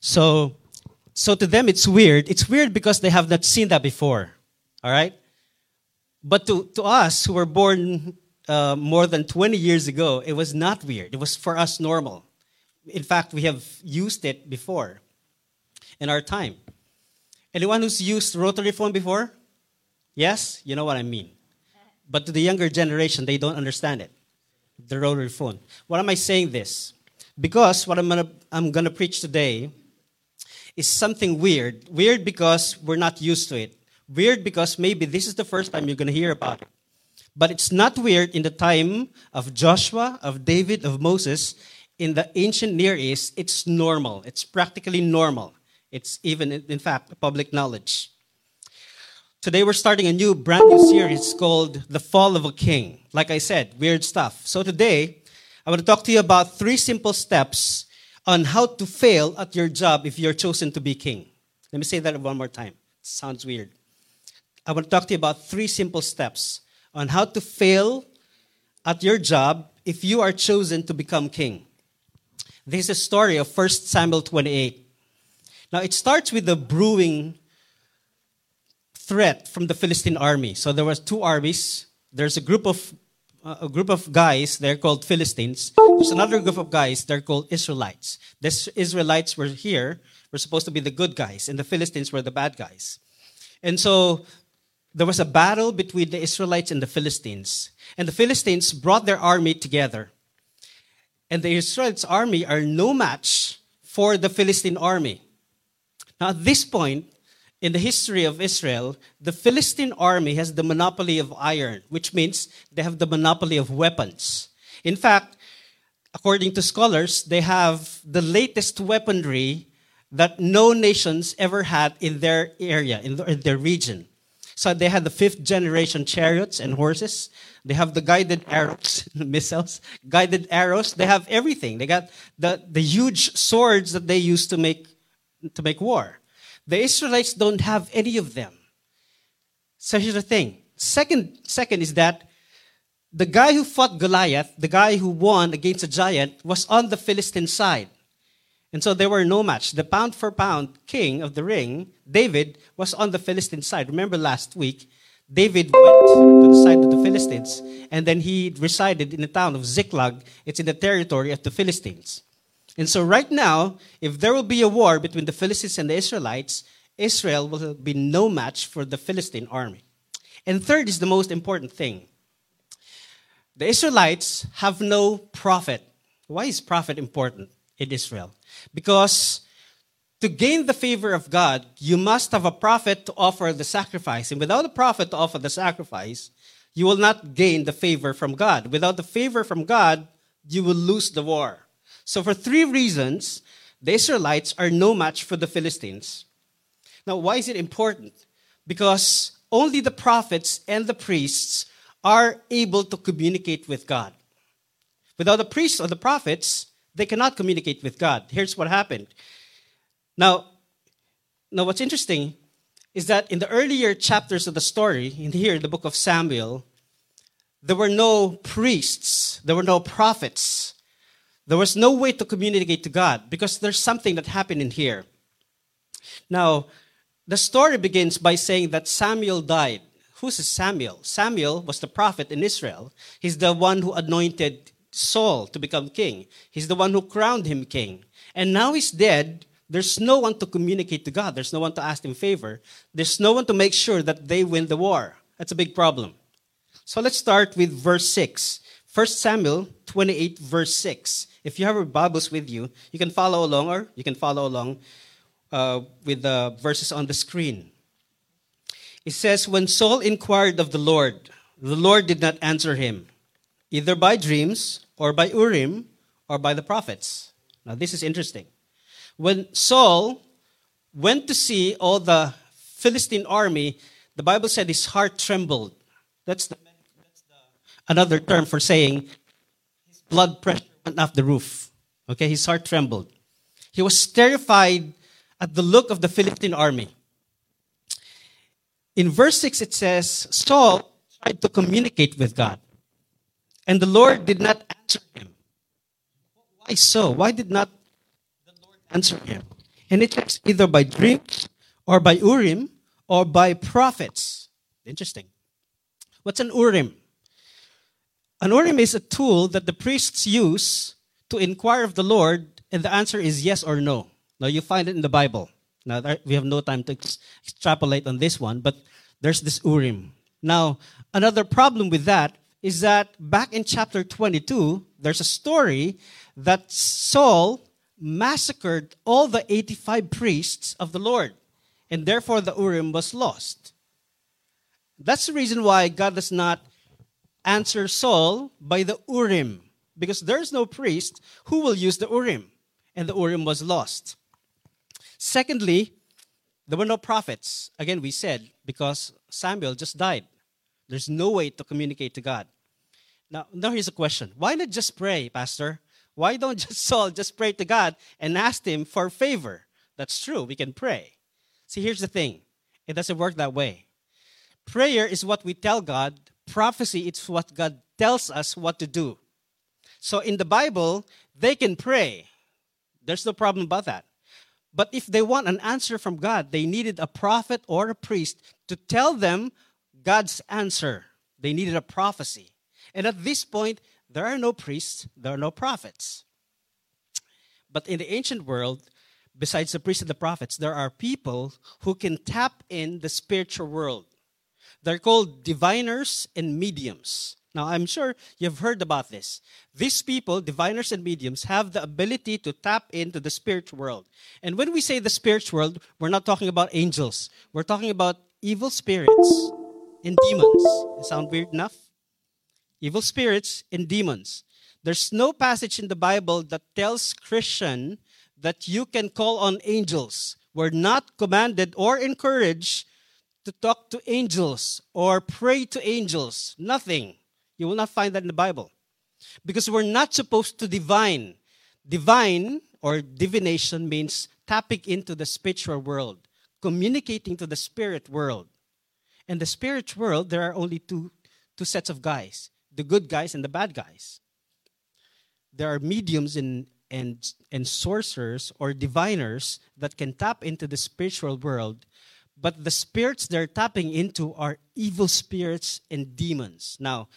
So, so to them, it's weird. It's weird because they have not seen that before. All right? But to, to us who were born uh, more than 20 years ago, it was not weird. It was for us normal. In fact, we have used it before in our time. Anyone who's used rotary phone before? Yes? You know what I mean. But to the younger generation, they don't understand it. The rotary phone. What am I saying this? Because what I'm gonna, I'm gonna preach today is something weird. Weird because we're not used to it. Weird because maybe this is the first time you're gonna hear about it. But it's not weird in the time of Joshua, of David, of Moses. In the ancient Near East, it's normal. It's practically normal. It's even, in fact, public knowledge. Today we're starting a new, brand new series called The Fall of a King. Like I said, weird stuff. So today, I want to talk to you about three simple steps on how to fail at your job if you're chosen to be king. Let me say that one more time. Sounds weird. I want to talk to you about three simple steps on how to fail at your job if you are chosen to become king. This is a story of 1 Samuel 28. Now, it starts with the brewing threat from the Philistine army. So there was two armies. There's a group of Uh, a group of guys. They're called Philistines. There's another group of guys. They're called Israelites. The Israelites were here. Were supposed to be the good guys, and the Philistines were the bad guys. And so there was a battle between the Israelites and the Philistines. And the Philistines brought their army together. And the Israelites' army are no match for the Philistine army. Now, at this point in the history of Israel, the Philistine army has the monopoly of iron, which means they have the monopoly of weapons. In fact, according to scholars, they have the latest weaponry that no nations ever had in their area, in their region. So they had the fifth generation chariots and horses. They have the guided arrows, missiles, guided arrows. They have everything. They got the, the huge swords that they used to make to make war. The Israelites don't have any of them. So here's the thing. Second, second is that the guy who fought Goliath, the guy who won against a giant, was on the Philistine side. And so they were no match. The pound for pound king of the ring, David, was on the Philistine side. Remember last week, David went to the side of the Philistines, and then he resided in the town of Ziklag. It's in the territory of the Philistines. And so, right now, if there will be a war between the Philistines and the Israelites, Israel will be no match for the Philistine army. And third is the most important thing the Israelites have no prophet. Why is prophet important in Israel? Because to gain the favor of God, you must have a prophet to offer the sacrifice. And without a prophet to offer the sacrifice, you will not gain the favor from God. Without the favor from God, you will lose the war. So, for three reasons, the Israelites are no match for the Philistines. Now, why is it important? Because only the prophets and the priests are able to communicate with God. Without the priests or the prophets, they cannot communicate with God. Here's what happened. Now, now what's interesting is that in the earlier chapters of the story, in here, in the book of Samuel, there were no priests, there were no prophets. There was no way to communicate to God because there's something that happened in here. Now, the story begins by saying that Samuel died. Who's Samuel? Samuel was the prophet in Israel. He's the one who anointed Saul to become king. He's the one who crowned him king. And now he's dead. There's no one to communicate to God. There's no one to ask him favor. There's no one to make sure that they win the war. That's a big problem. So let's start with verse 6. 1 Samuel 28, verse 6. If you have your Bibles with you, you can follow along or you can follow along uh, with the verses on the screen. It says, When Saul inquired of the Lord, the Lord did not answer him either by dreams or by Urim or by the prophets. Now, this is interesting. When Saul went to see all the Philistine army, the Bible said his heart trembled. That's, the, another term for saying his blood pressure went off the roof. Okay, his heart trembled. He was terrified at the look of the Philistine army. In verse 6, it says, Saul tried to communicate with God. And the Lord did not answer him. Why so? Why did not the Lord answer him? And it's either by dreams or by Urim or by prophets. Interesting. What's an Urim? An Urim is a tool that the priests use to inquire of the Lord, and the answer is yes or no. Now, you find it in the Bible. Now, we have no time to extrapolate on this one, but there's this Urim. Now, another problem with that is that back in chapter 22, there's a story that Saul massacred all the 85 priests of the Lord, and therefore the Urim was lost. That's the reason why God does not answer Saul by the Urim, because there's no priest who will use the Urim, and the Urim was lost. Secondly, there were no prophets. Again, we said because Samuel just died. There's no way to communicate to God. Now, now here's a question. Why not just pray, Pastor? Why don't just Saul just pray to God and ask him for favor? That's true. We can pray. See, here's the thing. It doesn't work that way. Prayer is what we tell God. Prophecy it's what God tells us what to do. So in the Bible, they can pray. There's no problem about that. But if they want an answer from God, they needed a prophet or a priest to tell them God's answer. They needed a prophecy. And at this point, there are no priests, there are no prophets. But in the ancient world, besides the priests and the prophets, there are people who can tap in the spiritual world. They're called diviners and mediums. Now, I'm sure you've heard about this. These people, diviners and mediums, have the ability to tap into the spiritual world. And when we say the spiritual world, we're not talking about angels. We're talking about evil spirits and demons. It sound weird enough? Evil spirits and demons. There's no passage in the Bible that tells Christian that you can call on angels. We're not commanded or encouraged to talk to angels or pray to angels. Nothing. You will not find that in the Bible. Because we're not supposed to divine. Divine or divination means tapping into the spiritual world, communicating to the spirit world. In the spirit world, there are only two, two sets of guys the good guys and the bad guys. There are mediums and, and, and sorcerers or diviners that can tap into the spiritual world but the spirits they're tapping into are evil spirits and demons. Now,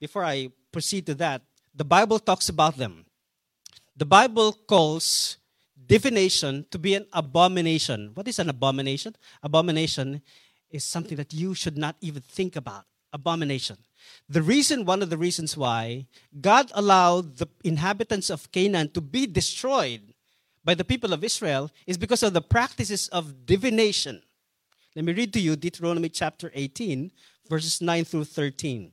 before I proceed to that, the Bible talks about them. The Bible calls divination to be an abomination. What is an abomination? Abomination is something that you should not even think about. Abomination. The reason, one of the reasons why God allowed the inhabitants of Canaan to be destroyed by the people of Israel is because of the practices of divination. Let me read to you Deuteronomy chapter 18, verses 9 through 13.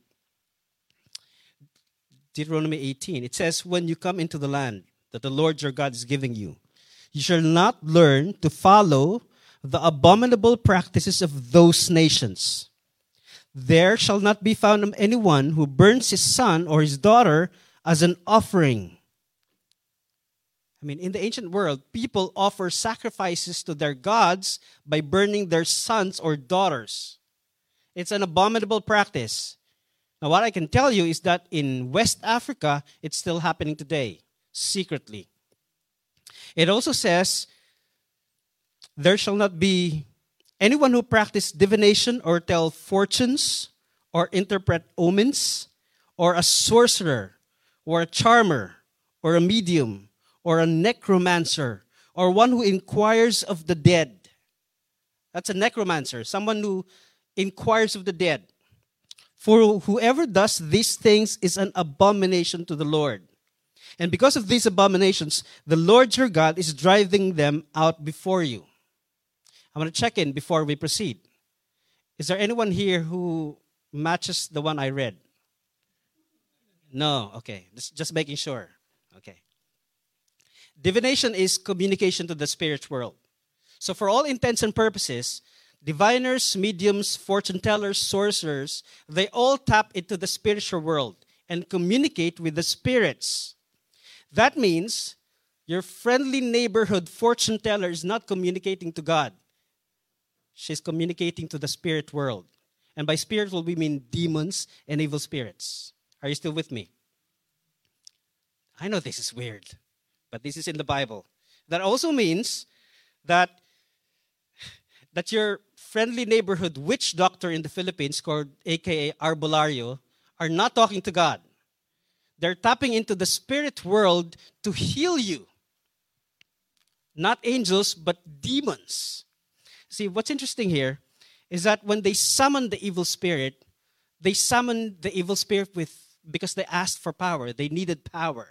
Deuteronomy 18. It says, When you come into the land that the Lord your God is giving you, you shall not learn to follow the abominable practices of those nations. There shall not be found anyone who burns his son or his daughter as an offering. I mean, in the ancient world, people offer sacrifices to their gods by burning their sons or daughters. It's an abominable practice. Now, what I can tell you is that in West Africa, it's still happening today, secretly. It also says, There shall not be anyone who practice divination or tell fortunes or interpret omens or a sorcerer or a charmer or a medium or a necromancer or one who inquires of the dead. That's a necromancer, someone who inquires of the dead. For whoever does these things is an abomination to the Lord. And because of these abominations, the Lord your God is driving them out before you. I'm going to check in before we proceed. Is there anyone here who matches the one I read? No, okay. Just, just making sure. Okay. Divination is communication to the spirit world. So, for all intents and purposes, diviners, mediums, fortune tellers, sorcerers, they all tap into the spiritual world and communicate with the spirits. That means your friendly neighborhood fortune teller is not communicating to God. She's communicating to the spirit world. And by spirit we mean demons and evil spirits. Are you still with me? I know this is weird, but this is in the Bible. That also means that, that your friendly neighborhood witch doctor in the Philippines, called AKA Arbolario, are not talking to God. They're tapping into the spirit world to heal you. Not angels, but demons. See, what's interesting here is that when they summon the evil spirit, they summoned the evil spirit with because they asked for power. They needed power.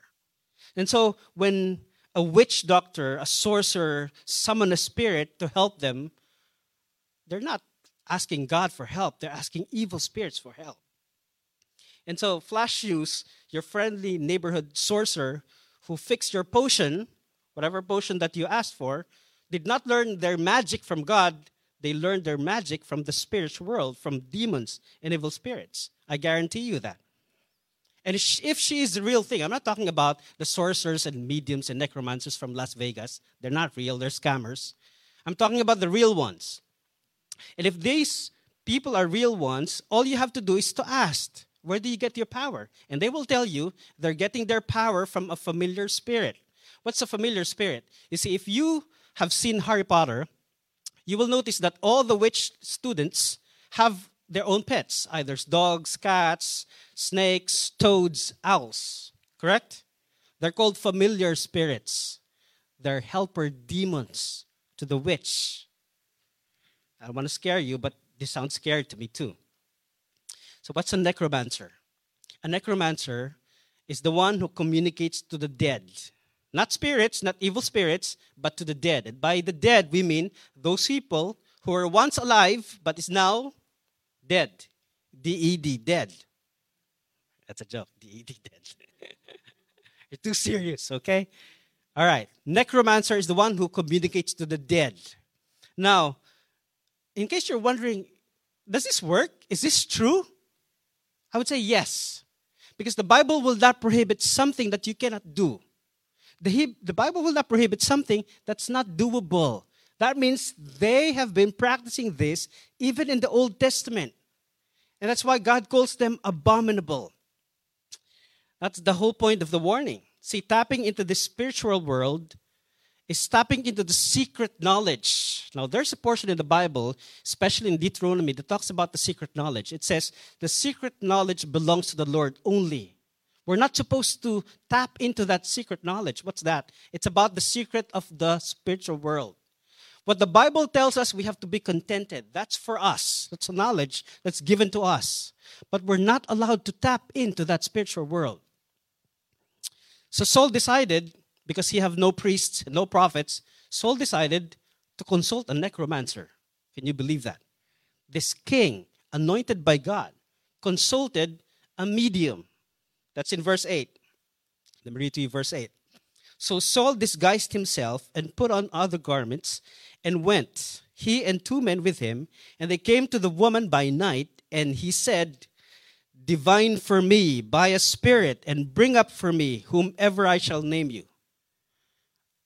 And so when a witch doctor, a sorcerer, summon a spirit to help them, they're not asking God for help, they're asking evil spirits for help. And so, flash use, your friendly neighborhood sorcerer who fixed your potion, whatever potion that you asked for, did not learn their magic from God. They learned their magic from the spiritual world, from demons and evil spirits. I guarantee you that. And if she is the real thing, I'm not talking about the sorcerers and mediums and necromancers from Las Vegas. They're not real, they're scammers. I'm talking about the real ones. And if these people are real ones, all you have to do is to ask, where do you get your power? And they will tell you they're getting their power from a familiar spirit. What's a familiar spirit? You see, if you have seen Harry Potter, you will notice that all the witch students have their own pets either dogs, cats, snakes, toads, owls. Correct? They're called familiar spirits. They're helper demons to the witch. I don't want to scare you, but this sounds scary to me too. So, what's a necromancer? A necromancer is the one who communicates to the dead. Not spirits, not evil spirits, but to the dead. And by the dead, we mean those people who were once alive but is now dead. D E D, dead. That's a joke. D E D, dead. You're too serious, okay? All right. Necromancer is the one who communicates to the dead. Now, in case you're wondering, does this work? Is this true? I would say yes. Because the Bible will not prohibit something that you cannot do. The, the Bible will not prohibit something that's not doable. That means they have been practicing this even in the Old Testament. And that's why God calls them abominable. That's the whole point of the warning. See, tapping into the spiritual world is tapping into the secret knowledge. Now, there's a portion in the Bible, especially in Deuteronomy, that talks about the secret knowledge. It says, the secret knowledge belongs to the Lord only. We're not supposed to tap into that secret knowledge. What's that? It's about the secret of the spiritual world. What the Bible tells us, we have to be contented. That's for us. That's a knowledge that's given to us. But we're not allowed to tap into that spiritual world. So Saul decided, because he have no priests, no prophets, Saul decided to consult a necromancer. Can you believe that? This king, anointed by God, consulted a medium. That's in verse 8. Let me read to you verse 8. So Saul disguised himself and put on other garments and went, he and two men with him, and they came to the woman by night, and he said, Divine for me by a spirit, and bring up for me whomever I shall name you.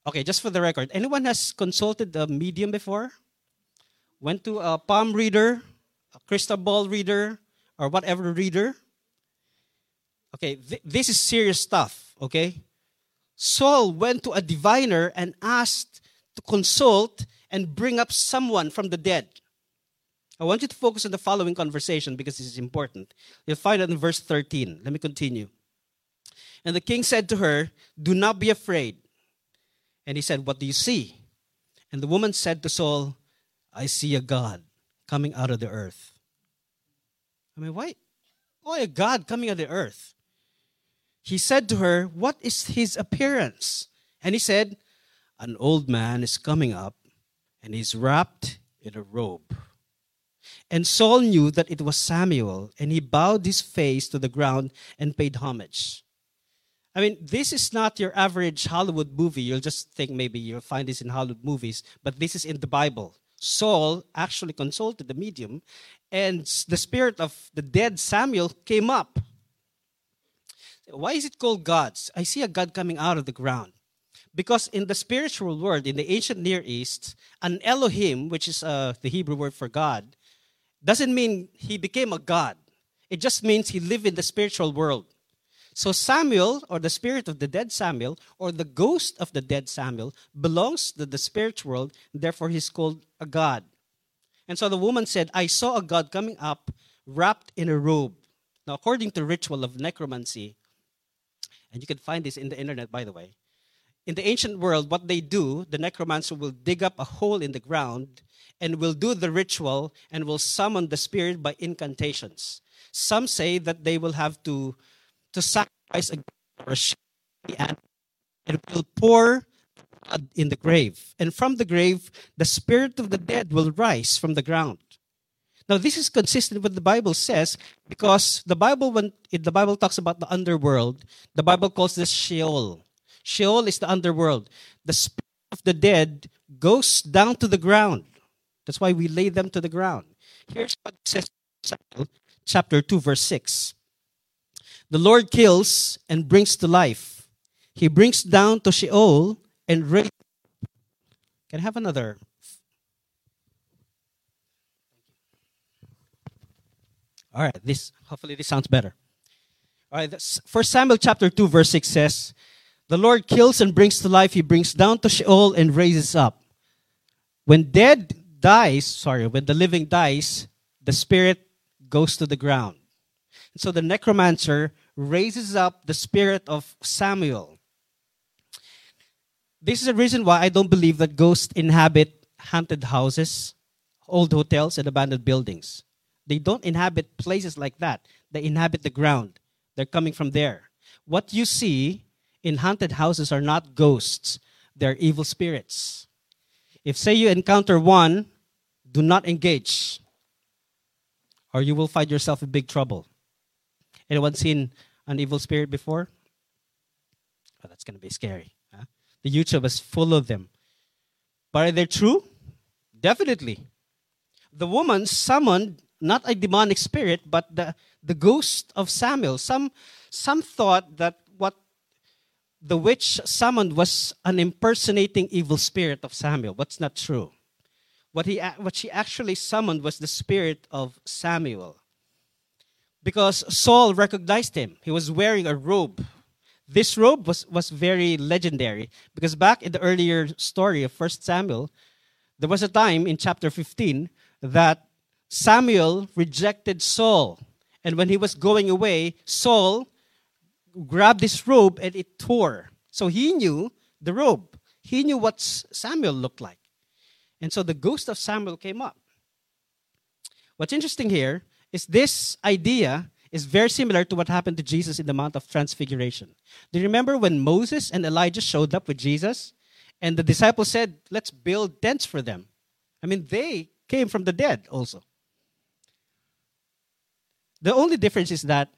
Okay, just for the record, anyone has consulted a medium before? Went to a palm reader, a crystal ball reader, or whatever reader? Okay, th- this is serious stuff, okay? Saul went to a diviner and asked to consult and bring up someone from the dead. I want you to focus on the following conversation because this is important. You'll find it in verse 13. Let me continue. And the king said to her, Do not be afraid. And he said, What do you see? And the woman said to Saul, I see a God coming out of the earth. I mean, why? Why a God coming out of the earth? He said to her, What is his appearance? And he said, An old man is coming up and he's wrapped in a robe. And Saul knew that it was Samuel, and he bowed his face to the ground and paid homage. I mean, this is not your average Hollywood movie. You'll just think maybe you'll find this in Hollywood movies, but this is in the Bible. Saul actually consulted the medium, and the spirit of the dead Samuel came up. Why is it called gods? I see a God coming out of the ground. Because in the spiritual world, in the ancient Near East, an Elohim, which is uh, the Hebrew word for God, doesn't mean he became a God. It just means he lived in the spiritual world. So Samuel, or the spirit of the dead Samuel, or the ghost of the dead Samuel, belongs to the spiritual world, therefore he's called a god. And so the woman said, I saw a god coming up wrapped in a robe. Now, according to ritual of necromancy, and you can find this in the internet, by the way, in the ancient world, what they do, the necromancer will dig up a hole in the ground and will do the ritual and will summon the spirit by incantations. Some say that they will have to to sacrifice a a and it will pour in the grave. And from the grave, the spirit of the dead will rise from the ground. Now, this is consistent with the Bible says because the Bible, when it, the Bible talks about the underworld, the Bible calls this Sheol. Sheol is the underworld. The spirit of the dead goes down to the ground. That's why we lay them to the ground. Here's what it says, chapter 2, verse 6. The Lord kills and brings to life. He brings down to Sheol and raises. Can I have another? All right, this hopefully this sounds better. All right, First Samuel chapter 2, verse 6 says, The Lord kills and brings to life, he brings down to Sheol and raises up. When dead dies, sorry, when the living dies, the spirit goes to the ground. So the necromancer raises up the spirit of Samuel. This is the reason why I don't believe that ghosts inhabit haunted houses, old hotels, and abandoned buildings. They don't inhabit places like that. They inhabit the ground. They're coming from there. What you see in haunted houses are not ghosts, they're evil spirits. If, say, you encounter one, do not engage, or you will find yourself in big trouble. Anyone seen an evil spirit before? Oh, that's going to be scary. Huh? The YouTube is full of them. But are they true? Definitely. The woman summoned not a demonic spirit, but the, the ghost of Samuel. Some, some thought that what the witch summoned was an impersonating evil spirit of Samuel. That's not true. What, he, what she actually summoned was the spirit of Samuel because Saul recognized him. He was wearing a robe. This robe was, was very legendary because back in the earlier story of 1 Samuel, there was a time in chapter 15 that Samuel rejected Saul. And when he was going away, Saul grabbed this robe and it tore. So he knew the robe. He knew what Samuel looked like. And so the ghost of Samuel came up. What's interesting here is this idea is very similar to what happened to Jesus in the Mount of Transfiguration. Do you remember when Moses and Elijah showed up with Jesus and the disciples said, Let's build tents for them? I mean, they came from the dead also. The only difference is that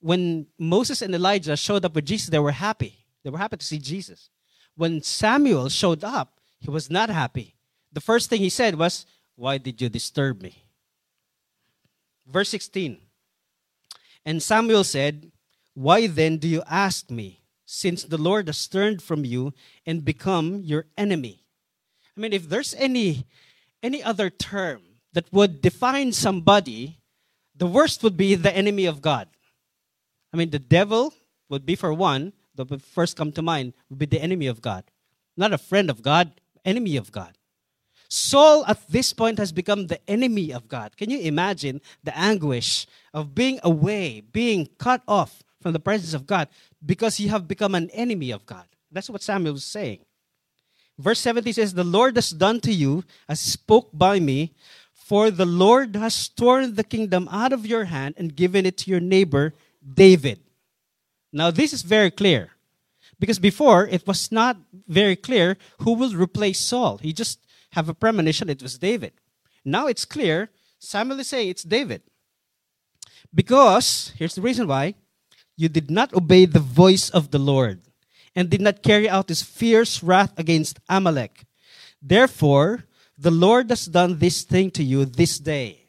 when Moses and Elijah showed up with Jesus, they were happy. They were happy to see Jesus. When Samuel showed up, he was not happy. The first thing he said was, Why did you disturb me? Verse 16. And Samuel said, Why then do you ask me, since the Lord has turned from you and become your enemy? I mean, if there's any any other term that would define somebody, the worst would be the enemy of God. I mean, the devil would be for one, the first come to mind would be the enemy of God. Not a friend of God, enemy of God. Saul at this point has become the enemy of God. Can you imagine the anguish of being away, being cut off from the presence of God because you have become an enemy of God? That's what Samuel was saying. Verse 70 says, The Lord has done to you as spoke by me, for the Lord has torn the kingdom out of your hand and given it to your neighbor, David. Now, this is very clear. Because before, it was not very clear who will replace Saul. He just have a premonition it was David. Now it's clear Samuel is saying it's David. Because, here's the reason why you did not obey the voice of the Lord and did not carry out his fierce wrath against Amalek. Therefore, the Lord has done this thing to you this day.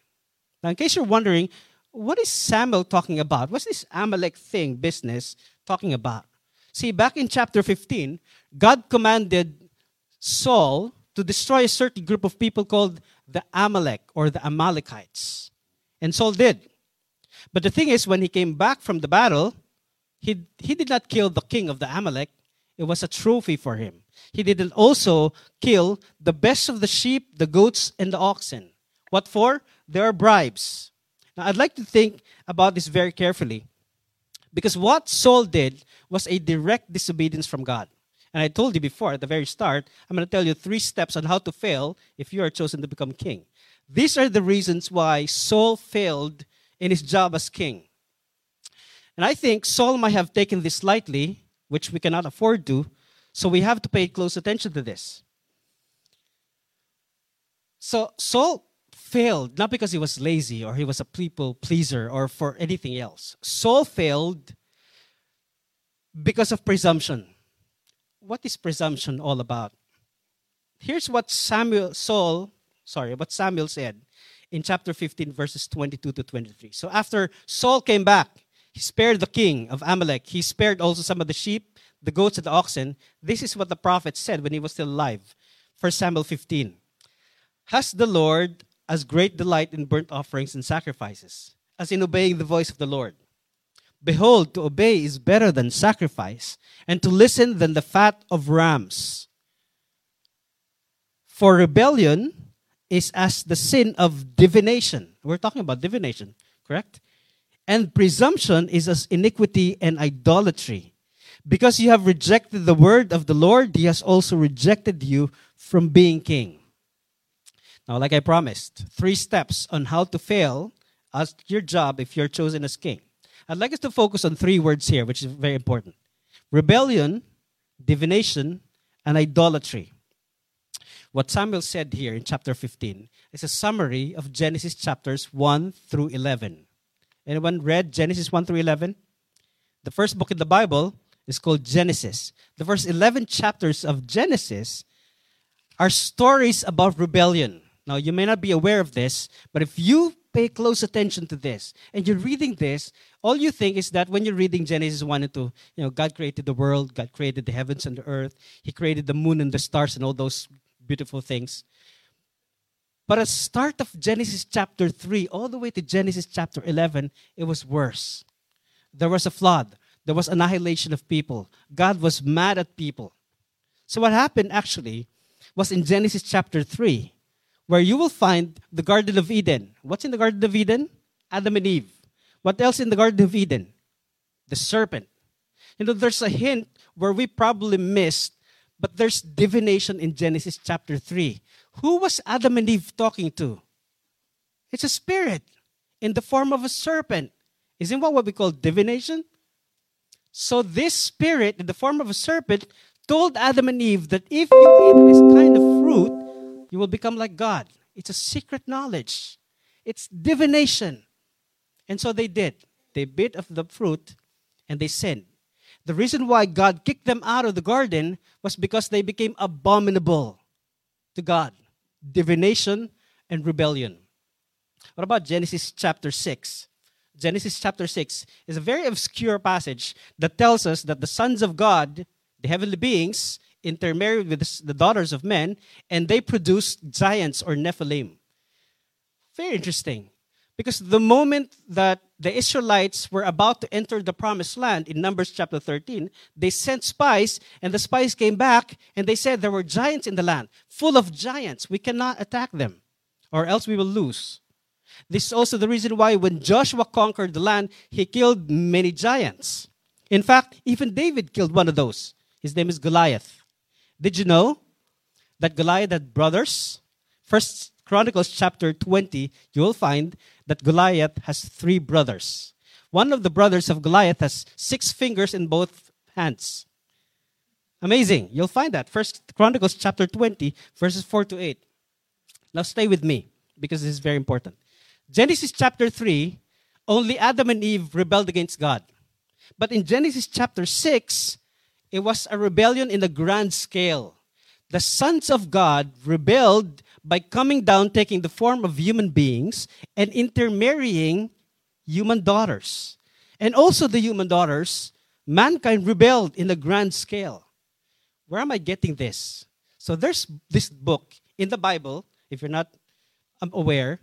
Now, in case you're wondering, what is Samuel talking about? What's this Amalek thing, business, talking about? See, back in chapter 15, God commanded Saul to destroy a certain group of people called the Amalek or the Amalekites. And Saul did. But the thing is, when he came back from the battle, he, he did not kill the king of the Amalek, it was a trophy for him. He didn't also kill the best of the sheep, the goats, and the oxen. What for? There are bribes. Now, I'd like to think about this very carefully because what Saul did was a direct disobedience from God. And I told you before at the very start, I'm going to tell you three steps on how to fail if you are chosen to become king. These are the reasons why Saul failed in his job as king. And I think Saul might have taken this lightly, which we cannot afford to, so we have to pay close attention to this. So Saul failed not because he was lazy or he was a people pleaser or for anything else. Saul failed because of presumption what is presumption all about? Here's what Samuel Saul, sorry, what Samuel said in chapter 15 verses 22 to 23. So after Saul came back, he spared the king of Amalek. He spared also some of the sheep, the goats and the oxen. This is what the prophet said when he was still alive. 1 Samuel 15. Has the Lord as great delight in burnt offerings and sacrifices, as in obeying the voice of the Lord? Behold, to obey is better than sacrifice, and to listen than the fat of rams. For rebellion is as the sin of divination. We're talking about divination, correct? And presumption is as iniquity and idolatry. Because you have rejected the word of the Lord, he has also rejected you from being king. Now, like I promised, three steps on how to fail as your job if you're chosen as king. I'd like us to focus on three words here, which is very important rebellion, divination, and idolatry. What Samuel said here in chapter 15 is a summary of Genesis chapters 1 through 11. Anyone read Genesis 1 through 11? The first book in the Bible is called Genesis. The first 11 chapters of Genesis are stories about rebellion. Now, you may not be aware of this, but if you pay close attention to this and you're reading this, all you think is that when you're reading Genesis 1 and 2, you know, God created the world, God created the heavens and the earth, He created the moon and the stars and all those beautiful things. But at the start of Genesis chapter 3, all the way to Genesis chapter 11, it was worse. There was a flood. There was annihilation of people. God was mad at people. So what happened actually was in Genesis chapter 3 where you will find the Garden of Eden. What's in the Garden of Eden? Adam and Eve. What else in the Garden of Eden? The serpent. You know, there's a hint where we probably missed, but there's divination in Genesis chapter 3. Who was Adam and Eve talking to? It's a spirit in the form of a serpent. Isn't that what we call divination? So, this spirit in the form of a serpent told Adam and Eve that if you eat this kind of fruit, you will become like God. It's a secret knowledge, it's divination. And so they did. They bit of the fruit and they sinned. The reason why God kicked them out of the garden was because they became abominable to God. Divination and rebellion. What about Genesis chapter 6? Genesis chapter 6 is a very obscure passage that tells us that the sons of God, the heavenly beings, intermarried with the daughters of men, and they produced giants or Nephilim. Very interesting. Because the moment that the Israelites were about to enter the promised land in Numbers chapter 13, they sent spies, and the spies came back and they said there were giants in the land, full of giants. We cannot attack them, or else we will lose. This is also the reason why when Joshua conquered the land, he killed many giants. In fact, even David killed one of those. His name is Goliath. Did you know that Goliath had brothers? First Chronicles chapter 20, you will find that Goliath has three brothers. One of the brothers of Goliath has six fingers in both hands. Amazing. You'll find that. First Chronicles chapter 20, verses 4 to 8. Now stay with me because this is very important. Genesis chapter 3, only Adam and Eve rebelled against God. But in Genesis chapter 6, it was a rebellion in a grand scale. The sons of God rebelled by coming down, taking the form of human beings, and intermarrying human daughters. And also, the human daughters, mankind rebelled in a grand scale. Where am I getting this? So, there's this book in the Bible, if you're not um, aware,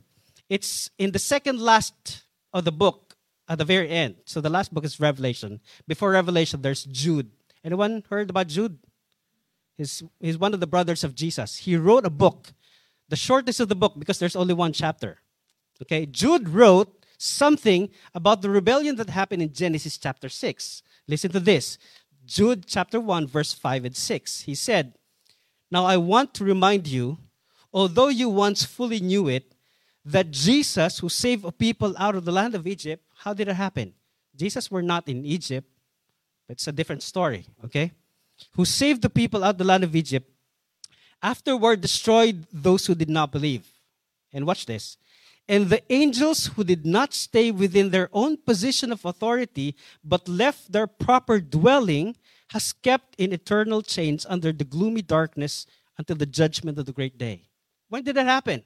it's in the second last of the book at the very end. So the last book is Revelation. Before Revelation, there's Jude. Anyone heard about Jude? He's, he's one of the brothers of Jesus. He wrote a book, the shortest of the book because there's only one chapter. Okay, Jude wrote something about the rebellion that happened in Genesis chapter 6. Listen to this Jude chapter 1, verse 5 and 6. He said, Now I want to remind you, although you once fully knew it, that Jesus, who saved a people out of the land of Egypt, how did it happen? Jesus were not in Egypt. But it's a different story, okay? Who saved the people out of the land of Egypt, afterward destroyed those who did not believe. And watch this. And the angels who did not stay within their own position of authority, but left their proper dwelling, has kept in eternal chains under the gloomy darkness until the judgment of the great day. When did that happen?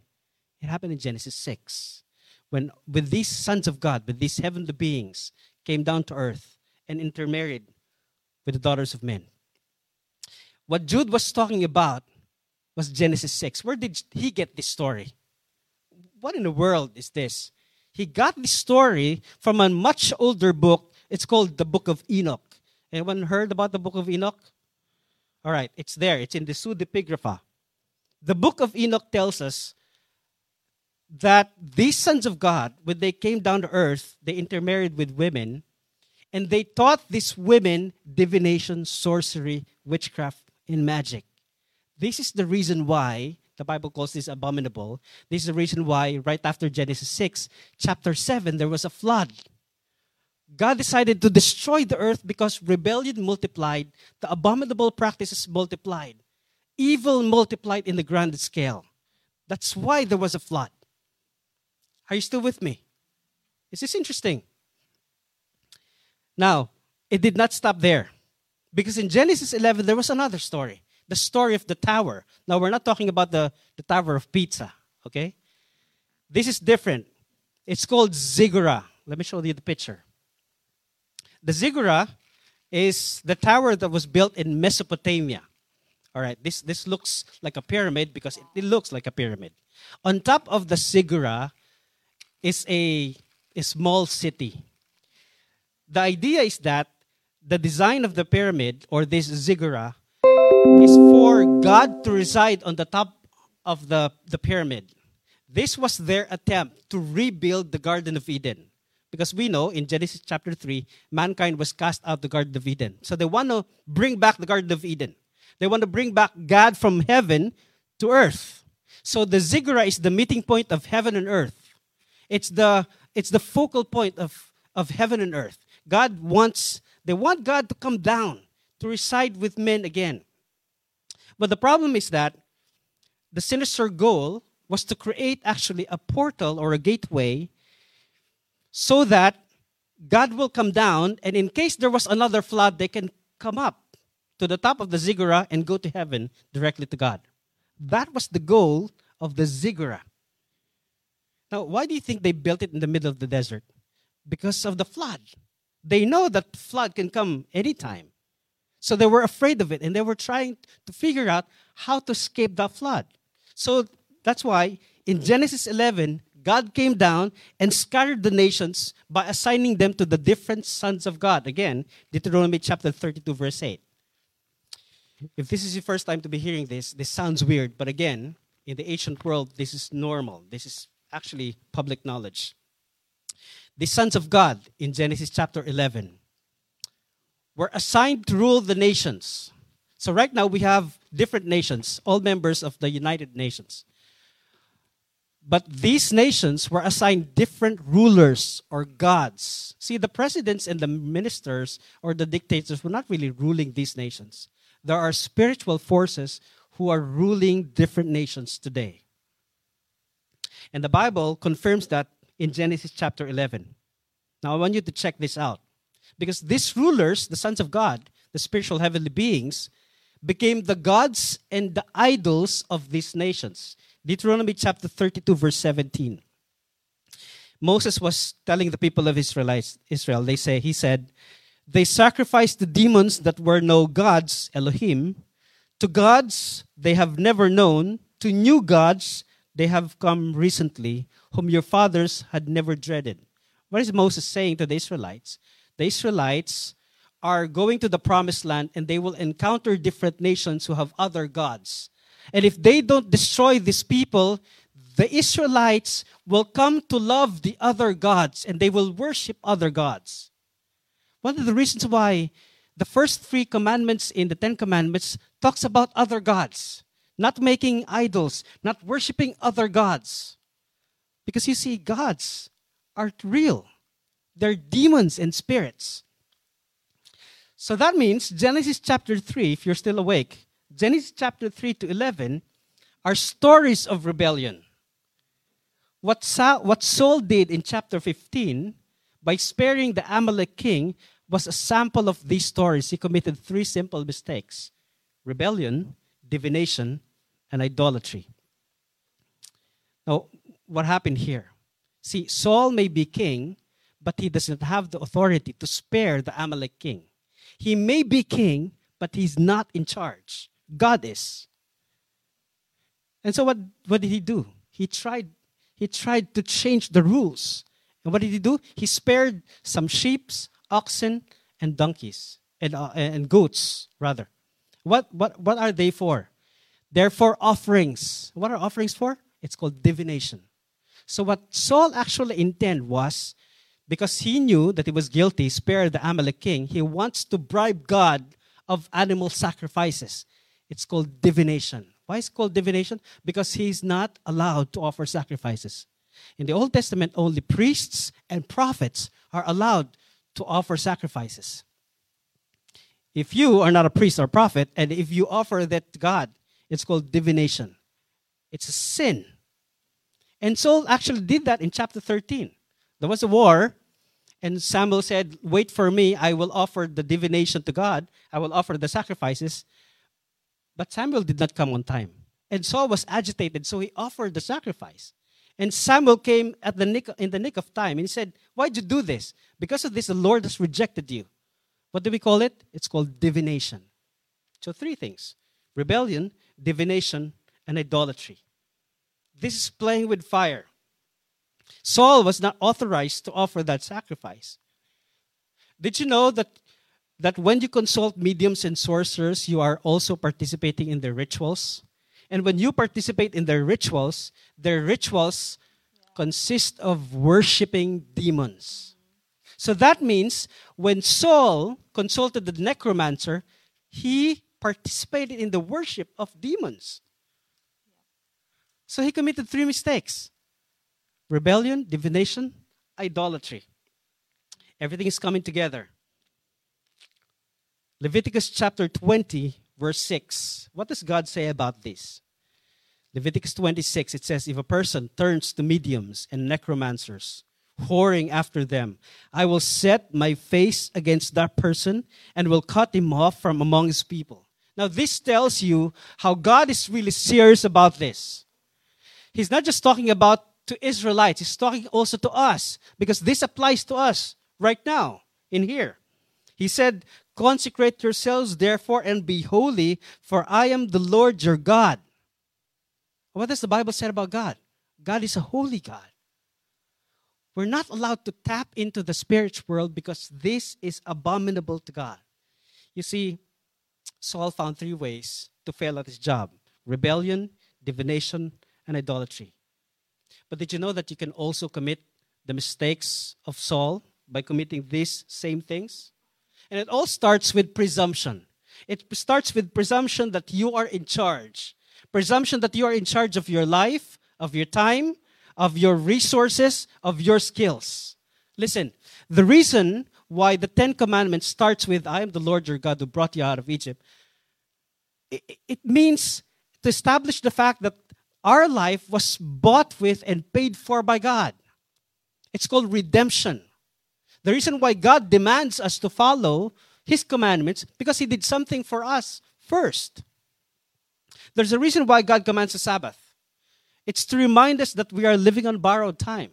It happened in Genesis 6. When with these sons of God, with these heavenly beings, came down to earth and intermarried with the daughters of men. What Jude was talking about was Genesis 6. Where did he get this story? what in the world is this? He got the story from a much older book. It's called the Book of Enoch. Anyone heard about the Book of Enoch? All right, it's there. It's in the Pseudepigrapha. The Book of Enoch tells us that these sons of God, when they came down to earth, they intermarried with women, and they taught these women divination, sorcery, witchcraft, and magic. This is the reason why the Bible calls this abominable. This is the reason why, right after Genesis 6, chapter 7, there was a flood. God decided to destroy the earth because rebellion multiplied, the abominable practices multiplied, evil multiplied in the grand scale. That's why there was a flood. Are you still with me? Is this interesting? Now, it did not stop there. Because in Genesis 11, there was another story the story of the tower. Now, we're not talking about the, the Tower of Pisa, okay? This is different. It's called Ziggurat. Let me show you the picture. The Ziggurat is the tower that was built in Mesopotamia. All right, this, this looks like a pyramid because it, it looks like a pyramid. On top of the Ziggurat is a, a small city. The idea is that the design of the pyramid or this Ziggurat is for God to reside on the top of the, the pyramid. This was their attempt to rebuild the Garden of Eden. Because we know in Genesis chapter 3, mankind was cast out of the Garden of Eden. So they want to bring back the Garden of Eden. They want to bring back God from heaven to earth. So the ziggurat is the meeting point of heaven and earth. It's the, it's the focal point of, of heaven and earth. God wants, they want God to come down to reside with men again. But the problem is that the sinister goal was to create actually a portal or a gateway so that God will come down, and in case there was another flood, they can come up to the top of the ziggurat and go to heaven directly to God. That was the goal of the ziggurat. Now, why do you think they built it in the middle of the desert? Because of the flood. They know that flood can come anytime. So they were afraid of it and they were trying to figure out how to escape that flood. So that's why in Genesis 11, God came down and scattered the nations by assigning them to the different sons of God. Again, Deuteronomy chapter 32, verse 8. If this is your first time to be hearing this, this sounds weird, but again, in the ancient world, this is normal. This is actually public knowledge. The sons of God in Genesis chapter 11 were assigned to rule the nations. So right now we have different nations, all members of the United Nations. But these nations were assigned different rulers or gods. See, the presidents and the ministers or the dictators were not really ruling these nations. There are spiritual forces who are ruling different nations today. And the Bible confirms that in Genesis chapter 11. Now, I want you to check this out. Because these rulers, the sons of God, the spiritual heavenly beings, became the gods and the idols of these nations. Deuteronomy chapter 32, verse 17. Moses was telling the people of Israelites, Israel, they say, he said, they sacrificed the demons that were no gods, Elohim, to gods they have never known, to new gods they have come recently, whom your fathers had never dreaded. What is Moses saying to the Israelites? The Israelites are going to the promised land and they will encounter different nations who have other gods. And if they don't destroy these people, the Israelites will come to love the other gods and they will worship other gods. One of the reasons why the first three commandments in the Ten Commandments talks about other gods, not making idols, not worshiping other gods. Because you see, gods are real. They're demons and spirits. So that means Genesis chapter 3, if you're still awake, Genesis chapter 3 to 11 are stories of rebellion. What, what Saul did in chapter 15 by sparing the Amalek king was a sample of these stories. He committed three simple mistakes rebellion, divination, and idolatry. Now, what happened here? See, Saul may be king, but he does not have the authority to spare the Amalek king. He may be king, but he's not in charge. God is. And so what, what did he do? He tried, he tried to change the rules. And what did he do? He spared some sheep, oxen, and donkeys, and, uh, and goats, rather. What, what, what are they for? They're offerings. What are offerings for? It's called divination. So what Saul actually intended was, because he knew that he was guilty, spare the Amalek king, he wants to bribe God of animal sacrifices. It's called divination. Why is it called divination? Because he's not allowed to offer sacrifices. In the Old Testament, only priests and prophets are allowed to offer sacrifices. If you are not a priest or prophet, and if you offer that God, it's called divination. It's a sin. And Saul actually did that in chapter 13. There was a war, and Samuel said, Wait for me, I will offer the divination to God, I will offer the sacrifices. But Samuel did not come on time. And Saul was agitated, so he offered the sacrifice. And Samuel came at the nick, in the nick of time and he said, Why'd you do this? Because of this, the Lord has rejected you. What do we call it? It's called divination. So, three things rebellion, divination, and idolatry. This is playing with fire. Saul was not authorized to offer that sacrifice. Did you know that, that when you consult mediums and sorcerers, you are also participating in their rituals? And when you participate in their rituals, their rituals consist of worshiping demons. So that means when Saul consulted the necromancer, he participated in the worship of demons. So he committed three mistakes rebellion, divination, idolatry. Everything is coming together. Leviticus chapter 20, verse 6. What does God say about this? Leviticus 26, it says, If a person turns to mediums and necromancers, whoring after them, I will set my face against that person and will cut him off from among his people. Now, this tells you how God is really serious about this. He's not just talking about to Israelites, he's talking also to us because this applies to us right now in here. He said, Consecrate yourselves, therefore, and be holy, for I am the Lord your God. What does the Bible say about God? God is a holy God. We're not allowed to tap into the spiritual world because this is abominable to God. You see, Saul found three ways to fail at his job rebellion, divination, and idolatry. But did you know that you can also commit the mistakes of Saul by committing these same things? And it all starts with presumption. It starts with presumption that you are in charge, presumption that you are in charge of your life, of your time, of your resources, of your skills. Listen, the reason why the Ten Commandments starts with I am the Lord your God who brought you out of Egypt, it, means to establish the fact that our life was bought with and paid for by God. It's called redemption. The reason why God demands us to follow His commandments because He did something for us first. There's a reason why God commands the Sabbath. It's to remind us that we are living on borrowed time.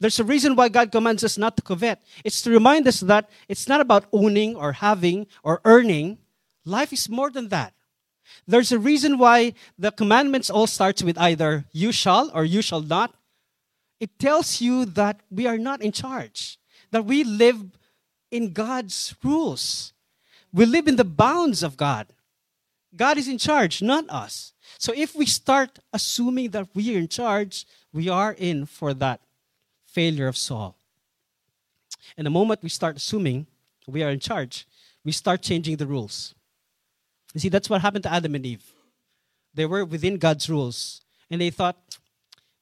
There's a reason why God commands us not to covet. It's to remind us that it's not about owning or having or earning. Life is more than that. There's a reason why the commandments all starts with either you shall or you shall not. It tells you that we are not in charge. that we live in God's rules. We live in the bounds of God. God is in charge, not us. So if we start assuming that we are in charge, we are in for that failure of Saul. And the moment we start assuming we are in charge, we start changing the rules. You see, that's what happened to Adam and Eve. They were within God's rules, and they thought,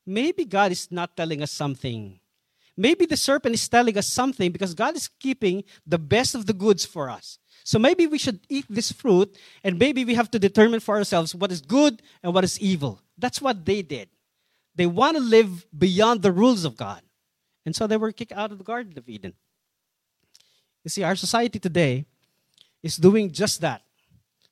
maybe God is not telling us something. Maybe the serpent is telling us something because God is keeping the best of the goods for us. So maybe we should eat this fruit, and maybe we have to determine for ourselves what is good and what is evil. That's what they did. They want to live beyond the rules of God. And so they were kicked out of the Garden of Eden. You see, our society today is doing just that.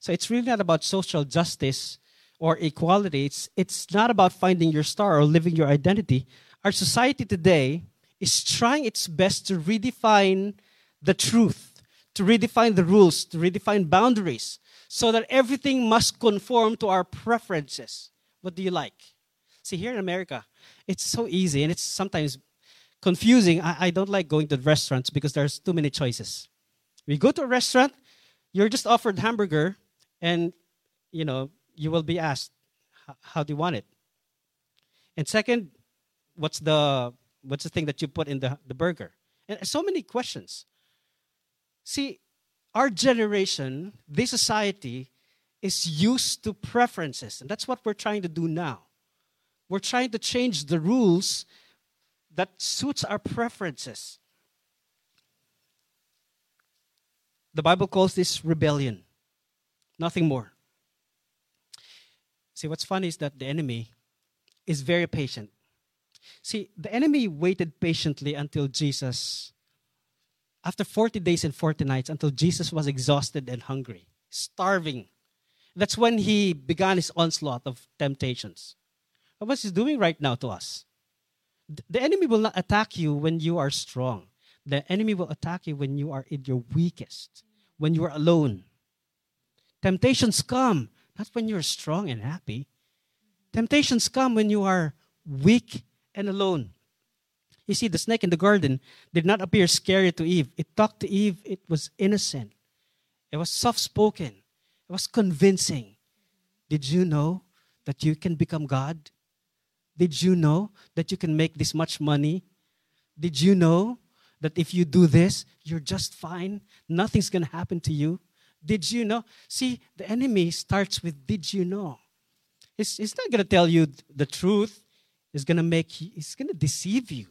So it's really not about social justice or equality. It's, it's not about finding your star or living your identity. Our society today is trying its best to redefine the truth, to redefine the rules, to redefine boundaries, so that everything must conform to our preferences. What do you like? See, here in America, it's so easy and it's sometimes confusing. I, I don't like going to restaurants because there's too many choices. We go to a restaurant, you're just offered hamburger, and you know you will be asked, "How do you want it?" And second, what's the what's the thing that you put in the, the burger? And so many questions. See, our generation, this society, is used to preferences, and that's what we're trying to do now. We're trying to change the rules that suits our preferences. The Bible calls this rebellion, nothing more. See, what's funny is that the enemy is very patient. See, the enemy waited patiently until Jesus, after 40 days and 40 nights, until Jesus was exhausted and hungry, starving. That's when he began his onslaught of temptations. What's he doing right now to us? The enemy will not attack you when you are strong. The enemy will attack you when you are in your weakest, when you are alone. Temptations come not when you're strong and happy. Temptations come when you are weak and alone. You see, the snake in the garden did not appear scary to Eve. It talked to Eve, it was innocent, it was soft spoken, it was convincing. Did you know that you can become God? Did you know that you can make this much money? Did you know that if you do this, you're just fine? Nothing's going to happen to you? Did you know? See, the enemy starts with did you know? He's, not going to tell you the truth. He's going to make he's going to deceive you.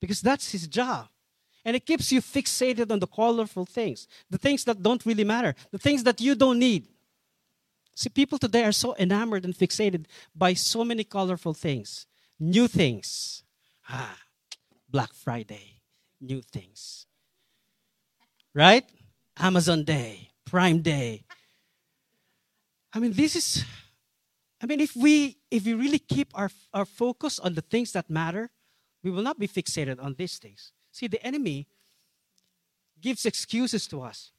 Because that's his job. And it keeps you fixated on the colorful things, the things that don't really matter, the things that you don't need. See, people today are so enamored and fixated by so many colorful things, new things. Ah, Black Friday, new things. Right? Amazon Day, Prime Day. I mean, this is, I mean, if we if we really keep our, our focus on the things that matter, we will not be fixated on these things. See, the enemy gives excuses to us.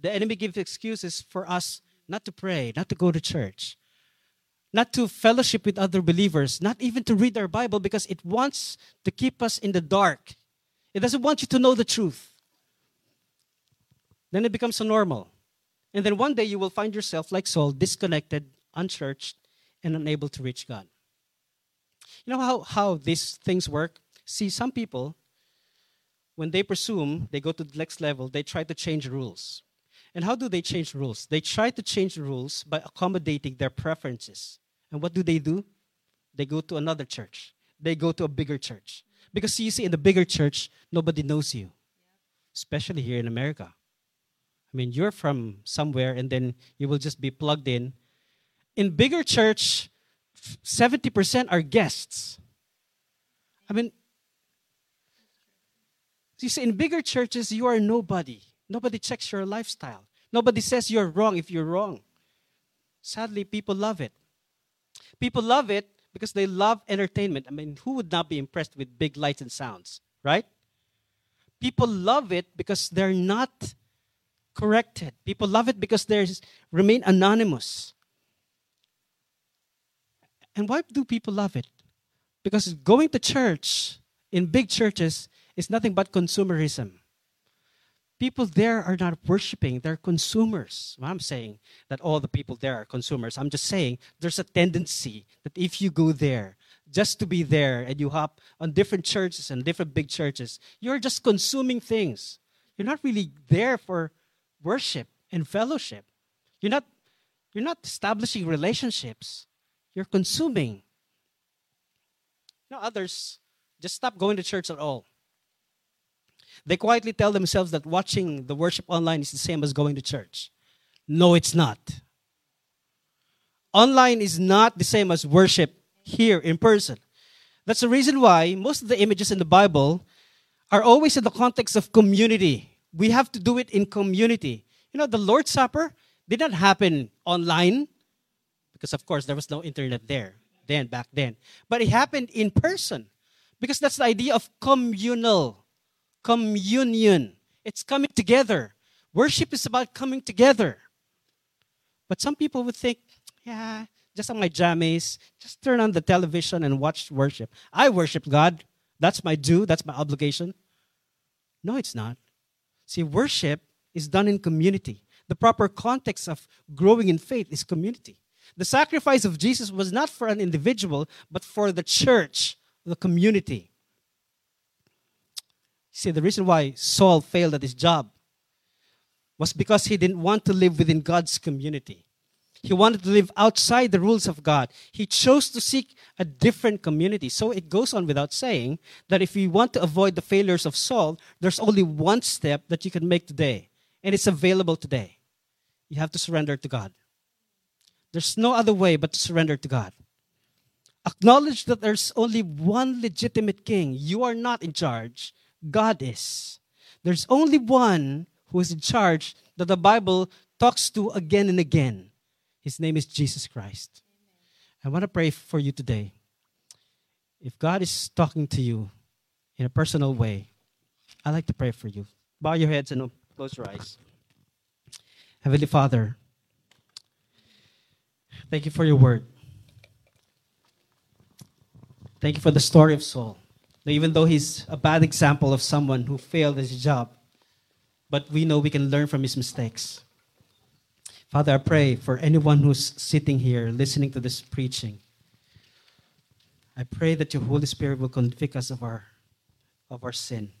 The enemy gives excuses for us not to pray, not to go to church, not to fellowship with other believers, not even to read our Bible because it wants to keep us in the dark. It doesn't want you to know the truth. Then it becomes so normal. And then one day you will find yourself, like Saul, disconnected, unchurched, and unable to reach God. You know how, how these things work? See, some people, when they presume they go to the next level, they try to change rules. And how do they change rules? They try to change rules by accommodating their preferences. And what do they do? They go to another church. They go to a bigger church. Because see, you see, in the bigger church, nobody knows you, especially here in America. I mean, you're from somewhere and then you will just be plugged in. In bigger church, 70% are guests. I mean, you see, in bigger churches, you are nobody. Nobody checks your lifestyle. Nobody says you're wrong if you're wrong. Sadly, people love it. People love it because they love entertainment. I mean, who would not be impressed with big lights and sounds, right? People love it because they're not corrected. People love it because they remain anonymous. And why do people love it? Because going to church in big churches is nothing but consumerism. People there are not worshiping, they're consumers. Well, I'm saying that all the people there are consumers. I'm just saying there's a tendency that if you go there just to be there and you hop on different churches and different big churches, you're just consuming things. You're not really there for worship and fellowship. You're not, you're not establishing relationships. You're consuming. You others just stop going to church at all. They quietly tell themselves that watching the worship online is the same as going to church. No, it's not. Online is not the same as worship here in person. That's the reason why most of the images in the Bible are always in the context of community. We have to do it in community. You know, the Lord's Supper did not happen online because, of course, there was no internet there then, back then. But it happened in person because that's the idea of communal, communion. It's coming together. Worship is about coming together. But some people would think, yeah, just on my jammies, just turn on the television and watch worship. I worship God. That's my due, that's my obligation. No, it's not. See, worship is done in community. The proper context of growing in faith is community. The sacrifice of Jesus was not for an individual, but for the church, the community. See, the reason why Saul failed at his job was because he didn't want to live within God's community. He wanted to live outside the rules of God. He chose to seek a different community. So it goes on without saying that if you want to avoid the failures of Saul, there's only one step that you can make today, and it's available today. You have to surrender to God. There's no other way but to surrender to God. Acknowledge that there's only one legitimate king. You are not in charge, God is. There's only one who is in charge that the Bible talks to again and again. His name is Jesus Christ. I want to pray for you today. If God is talking to you in a personal way, I'd like to pray for you. Bow your heads and close your eyes. Heavenly Father, thank you for your word. Thank you for the story of Saul. Even though he's a bad example of someone who failed his job, but we know we can learn from his mistakes. Father, I pray for anyone who's sitting here listening to this preaching. I pray that your Holy Spirit will convict us of our, of our sin.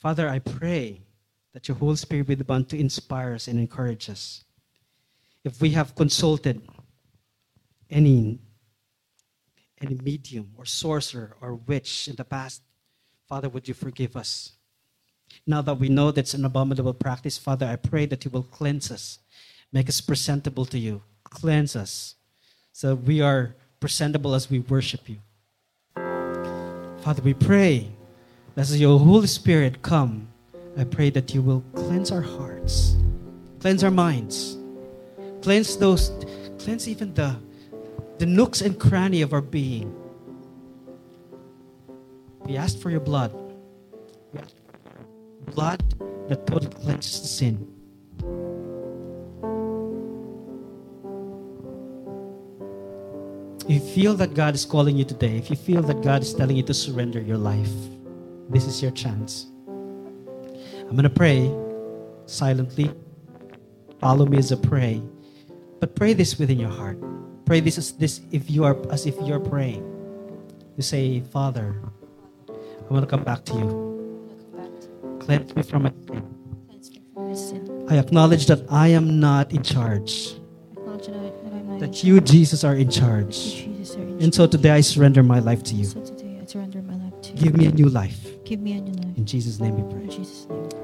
Father, I pray that your Holy Spirit be the one to inspire us and encourage us. If we have consulted any, any medium or sorcerer or witch in the past, Father, would you forgive us? Now that we know that's an abominable practice, Father, I pray that you will cleanse us, make us presentable to you, cleanse us, so we are presentable as we worship you. Father, we pray that as your Holy Spirit come, I pray that you will cleanse our hearts, cleanse our minds, cleanse those, cleanse even the, the nooks and cranny of our being. We ask for your blood blood that totally cleanses the sin. If you feel that God is calling you today, if you feel that God is telling you to surrender your life, this is your chance. I'm going to pray silently. Follow me as I pray. But pray this within your heart. Pray this as this if you are as if you're praying. You say, Father, I want to come back to you. Cleanse me from my sin. I acknowledge that I am not in charge. That you, Jesus, are in charge. And so today I surrender my life to you. surrender my life to Give me a new life. Give me a new life. In Jesus' name we pray.